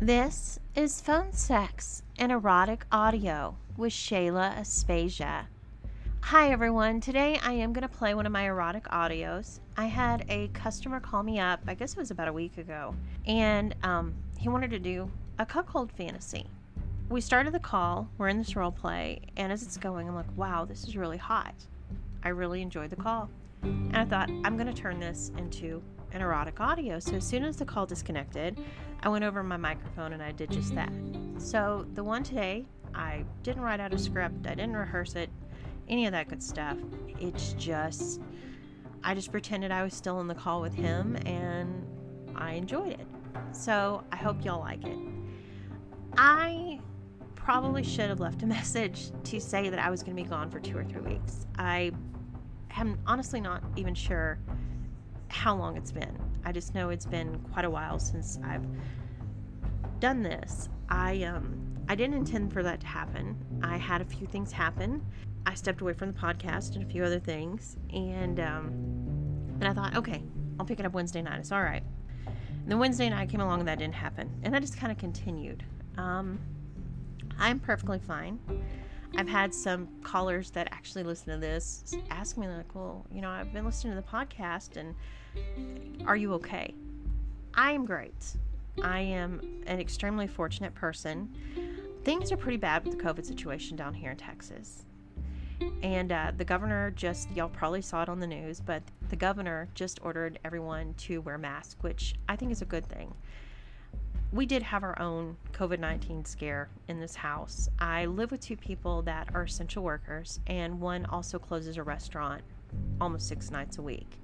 This is Phone Sex and Erotic Audio with Shayla Aspasia. Hi everyone, today I am going to play one of my erotic audios. I had a customer call me up, I guess it was about a week ago, and um, he wanted to do a cuckold fantasy. We started the call, we're in this role play, and as it's going, I'm like, wow, this is really hot. I really enjoyed the call. And I thought, I'm going to turn this into an erotic audio. So as soon as the call disconnected, I went over my microphone and I did just that. So the one today, I didn't write out a script, I didn't rehearse it, any of that good stuff. It's just, I just pretended I was still in the call with him and I enjoyed it. So I hope y'all like it. I probably should have left a message to say that I was going to be gone for two or three weeks. I am honestly not even sure how long it's been. I just know it's been quite a while since I've done this. I um I didn't intend for that to happen. I had a few things happen. I stepped away from the podcast and a few other things, and um, and I thought, okay, I'll pick it up Wednesday night. It's all right. And then Wednesday night came along and that didn't happen, and that just kind of continued. Um, I'm perfectly fine. I've had some callers that actually listen to this ask me like, "Well, you know, I've been listening to the podcast, and are you okay?" I am great. I am an extremely fortunate person. Things are pretty bad with the COVID situation down here in Texas. And uh, the governor just, y'all probably saw it on the news, but the governor just ordered everyone to wear masks, which I think is a good thing. We did have our own COVID 19 scare in this house. I live with two people that are essential workers, and one also closes a restaurant almost six nights a week.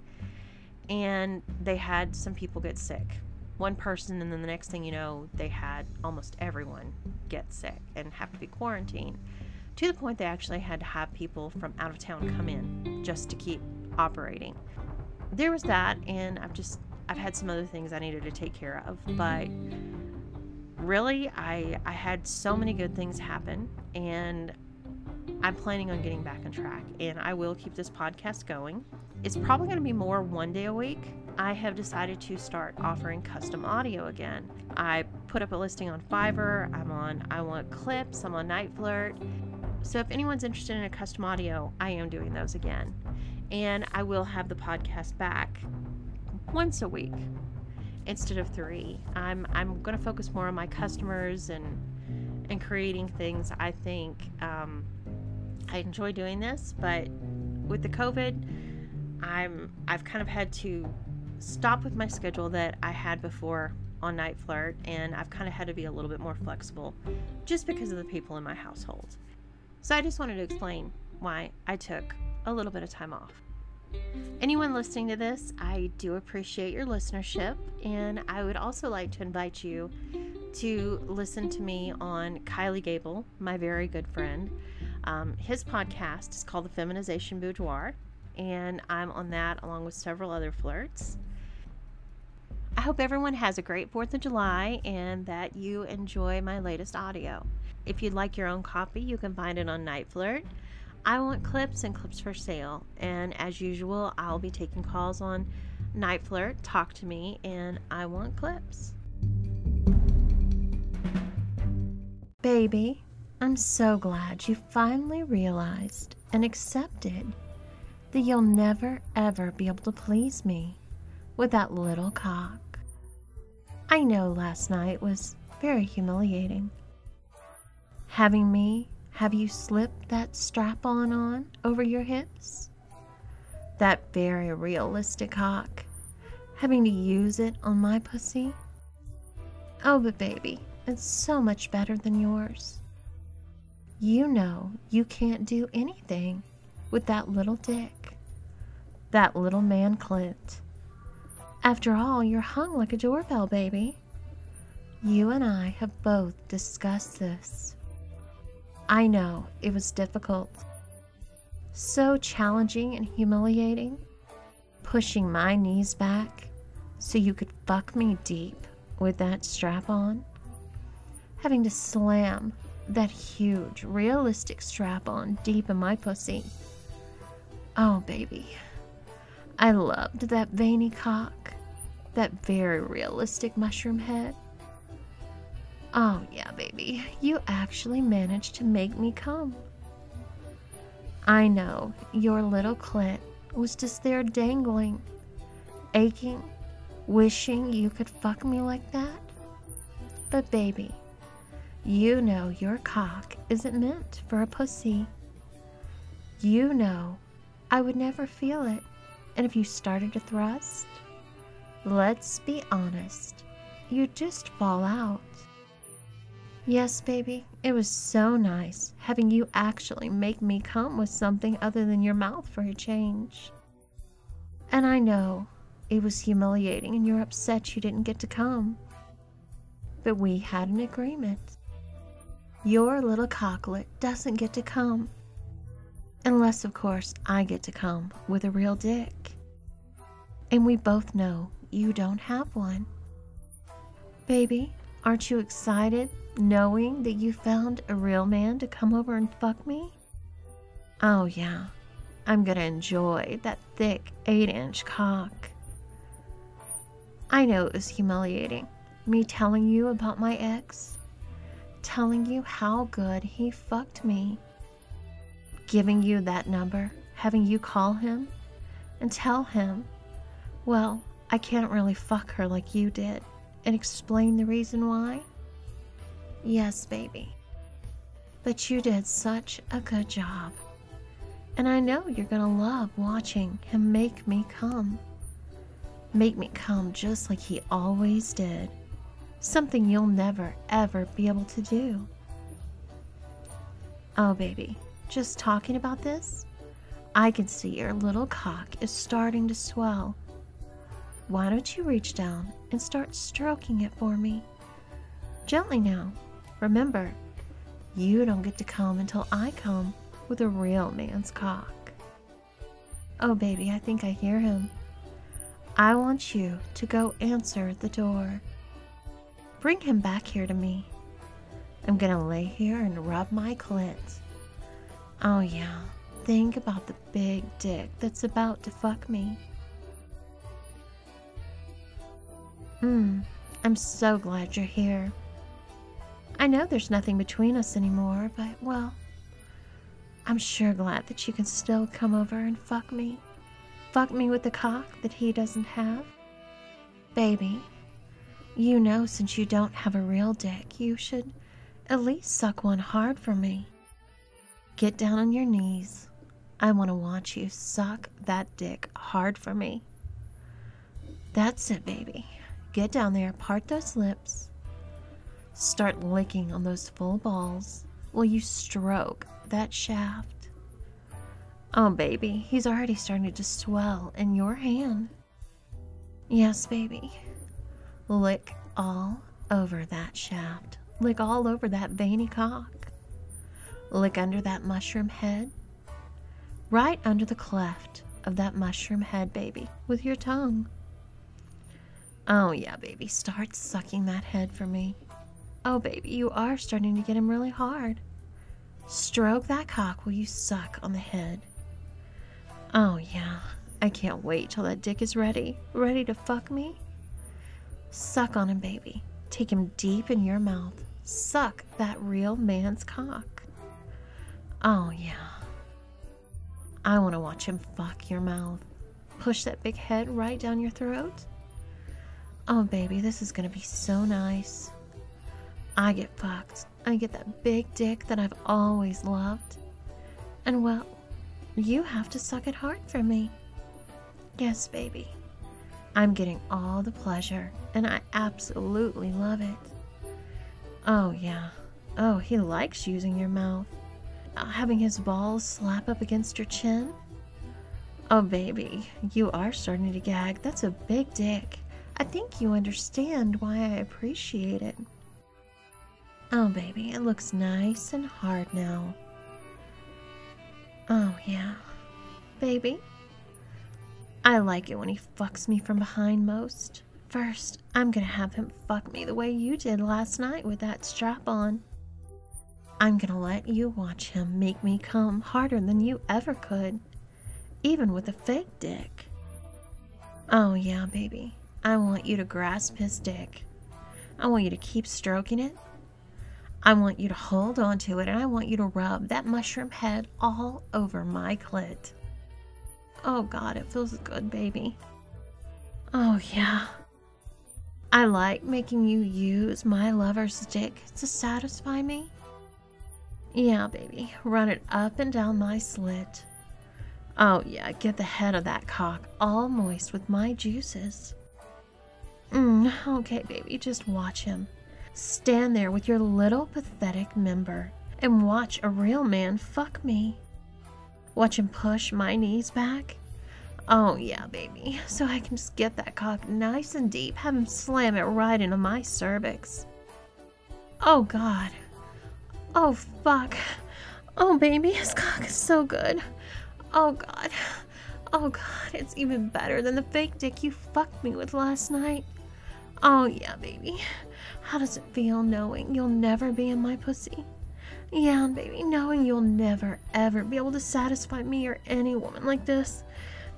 And they had some people get sick one person, and then the next thing you know, they had almost everyone get sick and have to be quarantined to the point they actually had to have people from out of town come in just to keep operating. There was that, and I've just I've had some other things I needed to take care of, mm-hmm. but really I I had so many good things happen and I'm planning on getting back on track and I will keep this podcast going. It's probably going to be more one day a week I have decided to start offering custom audio again. I put up a listing on Fiverr, I'm on I Want Clips, I'm on NiteFlirt. So if anyone's interested in a custom audio, I am doing those again. And I will have the podcast back once a week instead of three. I'm I'm going to focus more on my customers and and creating things. I think um, I enjoy doing this, but with the COVID, I'm I've kind of had to stop with my schedule that I had before on NiteFlirt, and I've kind of had to be a little bit more flexible just because of the people in my household. So I just wanted to explain why I took a little bit of time off. Anyone listening to this, I do appreciate your listenership, and I would also like to invite you to listen to me on Kylie Gable, my very good friend. Um, his podcast is called The Feminization Boudoir, and I'm on that along with several other flirts. I hope everyone has a great 4th of July and that you enjoy my latest audio. If you'd like your own copy, you can find it on NiteFlirt. I want clips and clips for sale. And as usual, I'll be taking calls on NiteFlirt, Talk to Me, and I Want Clips. Baby, I'm so glad you finally realized and accepted that you'll never ever be able to please me with that little cock. I know last night was very humiliating. Having me have you slipped that strap on on over your hips? That very realistic cock. Having to use it on my pussy? Oh, but baby, it's so much better than yours. You know you can't do anything with that little dick. That little man clit. After all, you're hung like a doorbell, baby. You and I have both discussed this. I know it was difficult, so challenging and humiliating, pushing my knees back so you could fuck me deep with that strap on, having to slam that huge, realistic strap on deep in my pussy. Oh, baby. I loved that veiny cock, that very realistic mushroom head. Oh, yeah, baby. You actually managed to make me come. I know your little clit was just there dangling, aching, wishing you could fuck me like that. But, baby, you know your cock isn't meant for a pussy. You know I would never feel it. And if you started to thrust, let's be honest, you'd just fall out. Yes, baby, it was so nice having you actually make me come with something other than your mouth for a change. And I know it was humiliating and you're upset you didn't get to come. But we had an agreement. Your little cocklet doesn't get to come. Unless, of course, I get to come with a real dick. And we both know you don't have one. Baby, aren't you excited knowing that you found a real man to come over and fuck me? Oh, yeah. I'm gonna enjoy that thick 8 inch cock. I know it was humiliating, me telling you about my ex, telling you how good he fucked me, giving you that number, having you call him and tell him, well, I can't really fuck her like you did, and explain the reason why. Yes, baby. But you did such a good job. And I know you're gonna love watching him make me come. Make me come just like he always did. Something you'll never, ever be able to do. Oh, baby, just talking about this, I can see your little cock is starting to swell. Why don't you reach down and start stroking it for me? Gently now. Remember, you don't get to come until I come with a real man's cock. Oh, baby, I think I hear him. I want you to go answer the door. Bring him back here to me. I'm gonna lay here and rub my clit. Oh, yeah. Think about the big dick that's about to fuck me. Hmm, I'm so glad you're here. I know there's nothing between us anymore, but, well, I'm sure glad that you can still come over and fuck me. Fuck me with the cock that he doesn't have. Baby, you know since you don't have a real dick, you should at least suck one hard for me. Get down on your knees. I want to watch you suck that dick hard for me. That's it, baby. Get down there, part those lips, Start licking on those full balls while you stroke that shaft. Oh, baby, he's already starting to swell in your hand. Yes, baby. Lick all over that shaft. Lick all over that veiny cock. Lick under that mushroom head. Right under the cleft of that mushroom head, baby, with your tongue. Oh, yeah, baby, start sucking that head for me. Oh, baby, you are starting to get him really hard. Stroke that cock while you suck on the head. Oh, yeah. I can't wait till that dick is ready. Ready to fuck me? Suck on him, baby. Take him deep in your mouth. Suck that real man's cock. Oh, yeah. I want to watch him fuck your mouth. Push that big head right down your throat. Oh, baby, this is going to be so nice. I get fucked. I get that big dick that I've always loved. And well, you have to suck it hard for me. Yes, baby. I'm getting all the pleasure, and I absolutely love it. Oh, yeah. Oh, he likes using your mouth. Uh, having his balls slap up against your chin. Oh, baby, you are starting to gag. That's a big dick. I think you understand why I appreciate it. Oh, baby, it looks nice and hard now. Oh, yeah. Baby, I like it when he fucks me from behind most. First, I'm gonna have him fuck me the way you did last night with that strap on. I'm gonna let you watch him make me come harder than you ever could, even with a fake dick. Oh, yeah, baby. I want you to grasp his dick. I want you to keep stroking it I want you to hold on to it and I want you to rub that mushroom head all over my clit. Oh God, it feels good, baby. Oh yeah. I like making you use my lover's dick to satisfy me. Yeah, baby, run it up and down my slit. Oh yeah, get the head of that cock all moist with my juices. Mm, okay, baby, just watch him. Stand there with your little pathetic member and watch a real man fuck me. Watch him push my knees back. Oh, yeah, baby. So I can just get that cock nice and deep, have him slam it right into my cervix. Oh, God. Oh, fuck. Oh, baby, his cock is so good. Oh, God. Oh, God, it's even better than the fake dick you fucked me with last night. Oh, yeah, baby. How does it feel knowing you'll never be in my pussy? Yeah, baby, knowing you'll never, ever be able to satisfy me or any woman like this.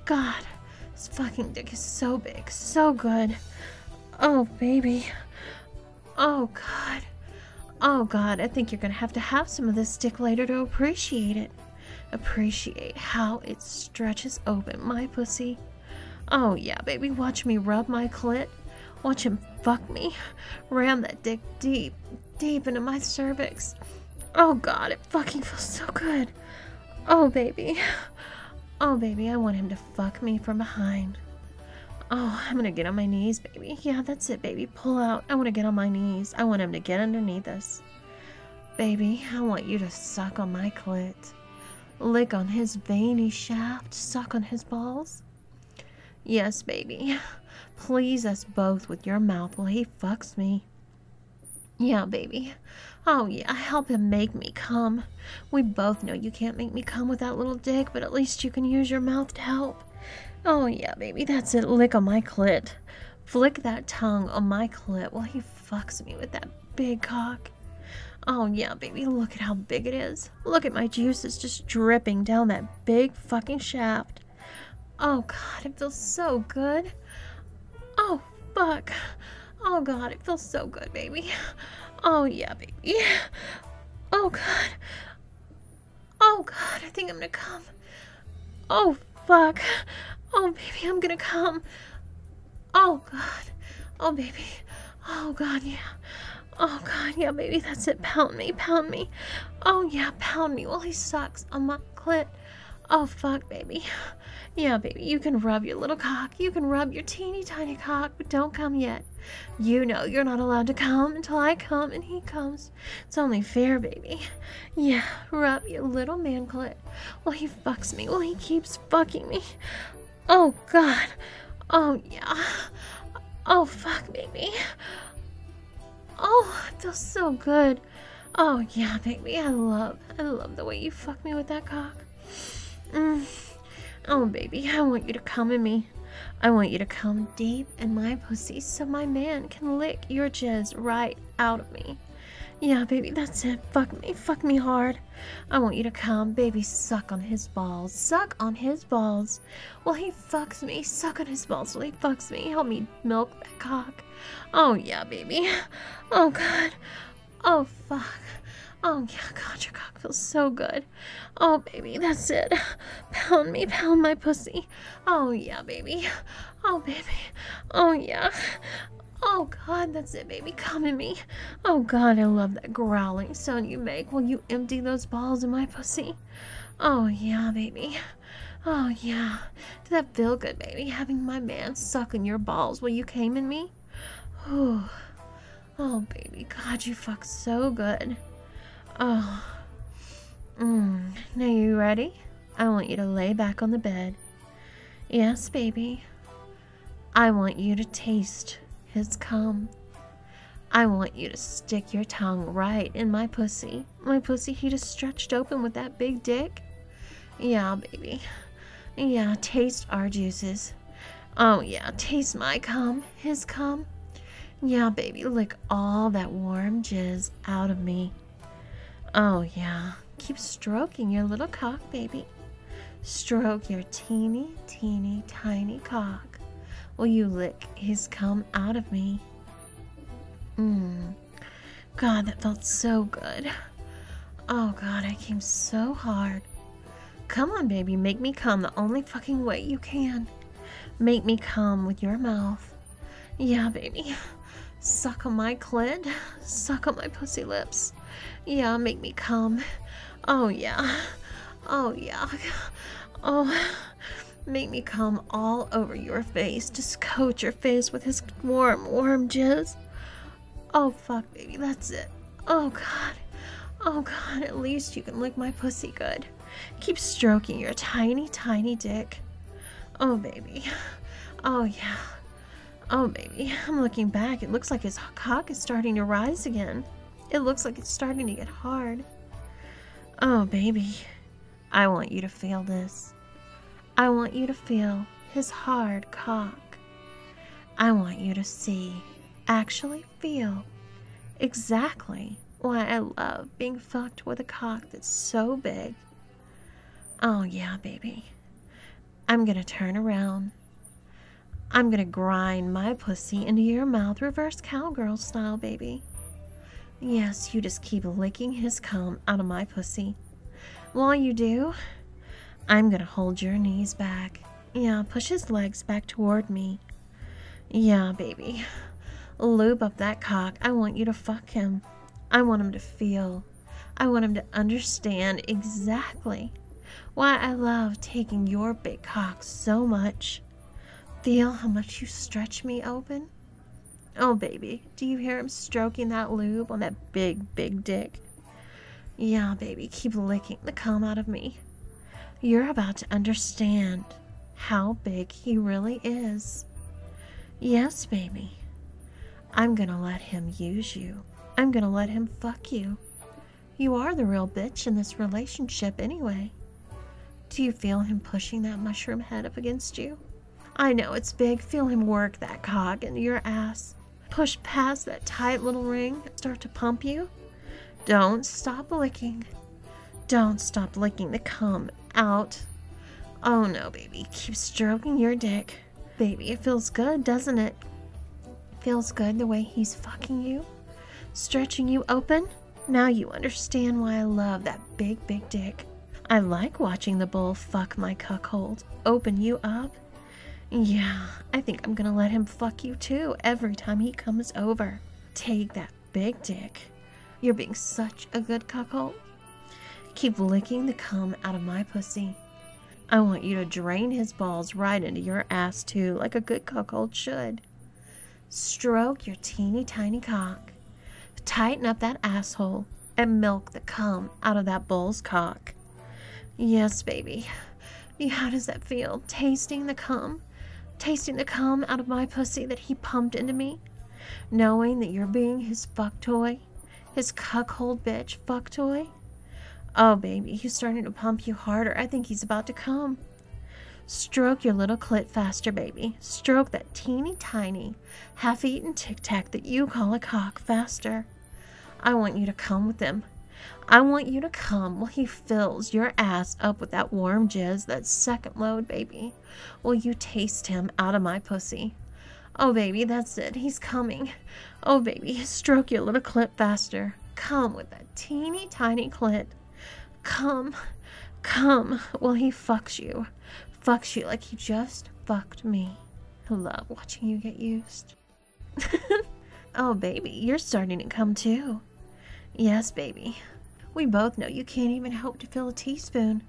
God, this fucking dick is so big, so good. Oh, baby. Oh, God. Oh, God, I think you're gonna have to have some of this dick later to appreciate it. Appreciate how it stretches open my pussy. Oh, yeah, baby, watch me rub my clit Watch him fuck me. Ram that dick deep, deep into my cervix. Oh god, it fucking feels so good. Oh baby. Oh baby, I want him to fuck me from behind. Oh, I'm gonna get on my knees, baby. Yeah, that's it, baby. Pull out. I want to get on my knees. I want him to get underneath us. Baby, I want you to suck on my clit. Lick on his veiny shaft. Suck on his balls. Yes, baby. Please us both with your mouth while he fucks me. Yeah, baby. Oh, yeah, help him make me come. We both know you can't make me come with that little dick, but at least you can use your mouth to help. Oh, yeah, baby, that's it. Lick on my clit. Flick that tongue on my clit while he fucks me with that big cock. Oh, yeah, baby, look at how big it is. Look at my juices just dripping down that big fucking shaft. Oh, God, it feels so good. Oh, fuck. Oh, God, it feels so good, baby. Oh, yeah, baby. Oh, God. Oh, God, I think I'm gonna come. Oh, fuck. Oh, baby, I'm gonna come. Oh, God. Oh, baby. Oh, God, yeah. Oh, God, yeah, baby, that's it. Pound me, pound me. Oh, yeah, pound me Well, he sucks on my clit. Oh, fuck, baby. Yeah, baby, you can rub your little cock. You can rub your teeny tiny cock, but don't come yet. You know you're not allowed to come until I come and he comes. It's only fair, baby. Yeah, rub your little man clit while he fucks me, while he keeps fucking me. Oh, God. Oh, yeah. Oh, fuck, baby. Oh, it feels so good. Oh, yeah, baby, I love, I love the way you fuck me with that cock. Mm. Oh, baby, I want you to come in me. I want you to come deep in my pussy so my man can lick your jizz right out of me. Yeah, baby, that's it. Fuck me. Fuck me hard. I want you to come, baby, suck on his balls. Suck on his balls. While he fucks me. Suck on his balls while he fucks me. Help me milk that cock. Oh, yeah, baby. Oh, God. Oh, fuck. Oh, yeah, God, your cock feels so good. Oh, baby, that's it. Pound me, pound my pussy. Oh, yeah, baby. Oh, baby. Oh, yeah. Oh, God, that's it, baby. Come in me. Oh, God, I love that growling sound you make while you empty those balls in my pussy. Oh, yeah, baby. Oh, yeah. Did that feel good, baby? Having my man suck on your balls while you came in me? Oh, oh, baby. God, you fuck so good. Oh. Mm. Now you ready? I want you to lay back on the bed. Yes, baby. I want you to taste his cum. I want you to stick your tongue right in my pussy. My pussy he just stretched open with that big dick. Yeah, baby. Yeah, taste our juices. Oh, yeah, taste my cum, his cum. Yeah, baby, lick all that warm jizz out of me. Oh, yeah. Keep stroking your little cock, baby. Stroke your teeny, teeny, tiny cock. Will you lick his cum out of me? Mmm. God, that felt so good. Oh God, I came so hard. Come on, baby, make me come the only fucking way you can. Make me come with your mouth. Yeah, baby. Suck on my clit. Suck on my pussy lips. Yeah, make me come. Oh, yeah. Oh, yeah. Oh, make me come all over your face. Just coat your face with his warm, warm jizz. Oh, fuck, baby, that's it. Oh, God. Oh, God, at least you can lick my pussy good. Keep stroking your tiny, tiny dick. Oh, baby. Oh, yeah. Oh, baby. I'm looking back. It looks like his cock is starting to rise again. It looks like it's starting to get hard. Oh, baby. I want you to feel this. I want you to feel his hard cock. I want you to see, actually feel, exactly why I love being fucked with a cock that's so big. Oh, yeah, baby. I'm gonna turn around. I'm gonna grind my pussy into your mouth reverse cowgirl style, baby. Yes, you just keep licking his cum out of my pussy. While you do, I'm gonna hold your knees back. Yeah, push his legs back toward me. Yeah, baby. Lube up that cock. I want you to fuck him. I want him to feel. I want him to understand exactly why I love taking your big cock so much. Feel how much you stretch me open? Oh, baby, do you hear him stroking that lube on that big, big dick? Yeah, baby, keep licking the cum out of me. You're about to understand how big he really is. Yes, baby. I'm gonna let him use you. I'm gonna let him fuck you. You are the real bitch in this relationship anyway. Do you feel him pushing that mushroom head up against you? I know it's big. Feel him work that cock into your ass. Push past that tight little ring start to pump you. Don't stop licking. Don't stop licking the cum out. Oh no, baby. Keep stroking your dick. Baby, it feels good, doesn't it? Feels good the way he's fucking you? Stretching you open? Now you understand why I love that big, big dick. I like watching the bull fuck my cuckold. Open you up? Yeah, I think I'm gonna let him fuck you too every time he comes over. Take that big dick. You're being such a good cuckold. Keep licking the cum out of my pussy. I want you to drain his balls right into your ass too, like a good cuckold should. Stroke your teeny tiny cock. Tighten up that asshole and milk the cum out of that bull's cock. Yes, baby. How does that feel? Tasting the cum? Tasting the cum out of my pussy that he pumped into me? Knowing that you're being his fuck toy? His cuckold bitch fuck toy? Oh, baby, he's starting to pump you harder. I think he's about to come. Stroke your little clit faster, baby. Stroke that teeny tiny, half eaten tic tac that you call a cock faster. I want you to come with him. I want you to come while he fills your ass up with that warm jizz, that second load, baby. Will you taste him out of my pussy? Oh, baby, that's it. He's coming. Oh, baby, stroke your little clit faster. Come with that teeny tiny clit. Come, come while he fucks you. Fucks you like he just fucked me. I love watching you get used. oh, baby, you're starting to come too. Yes, baby. We both know you can't even hope to fill a teaspoon.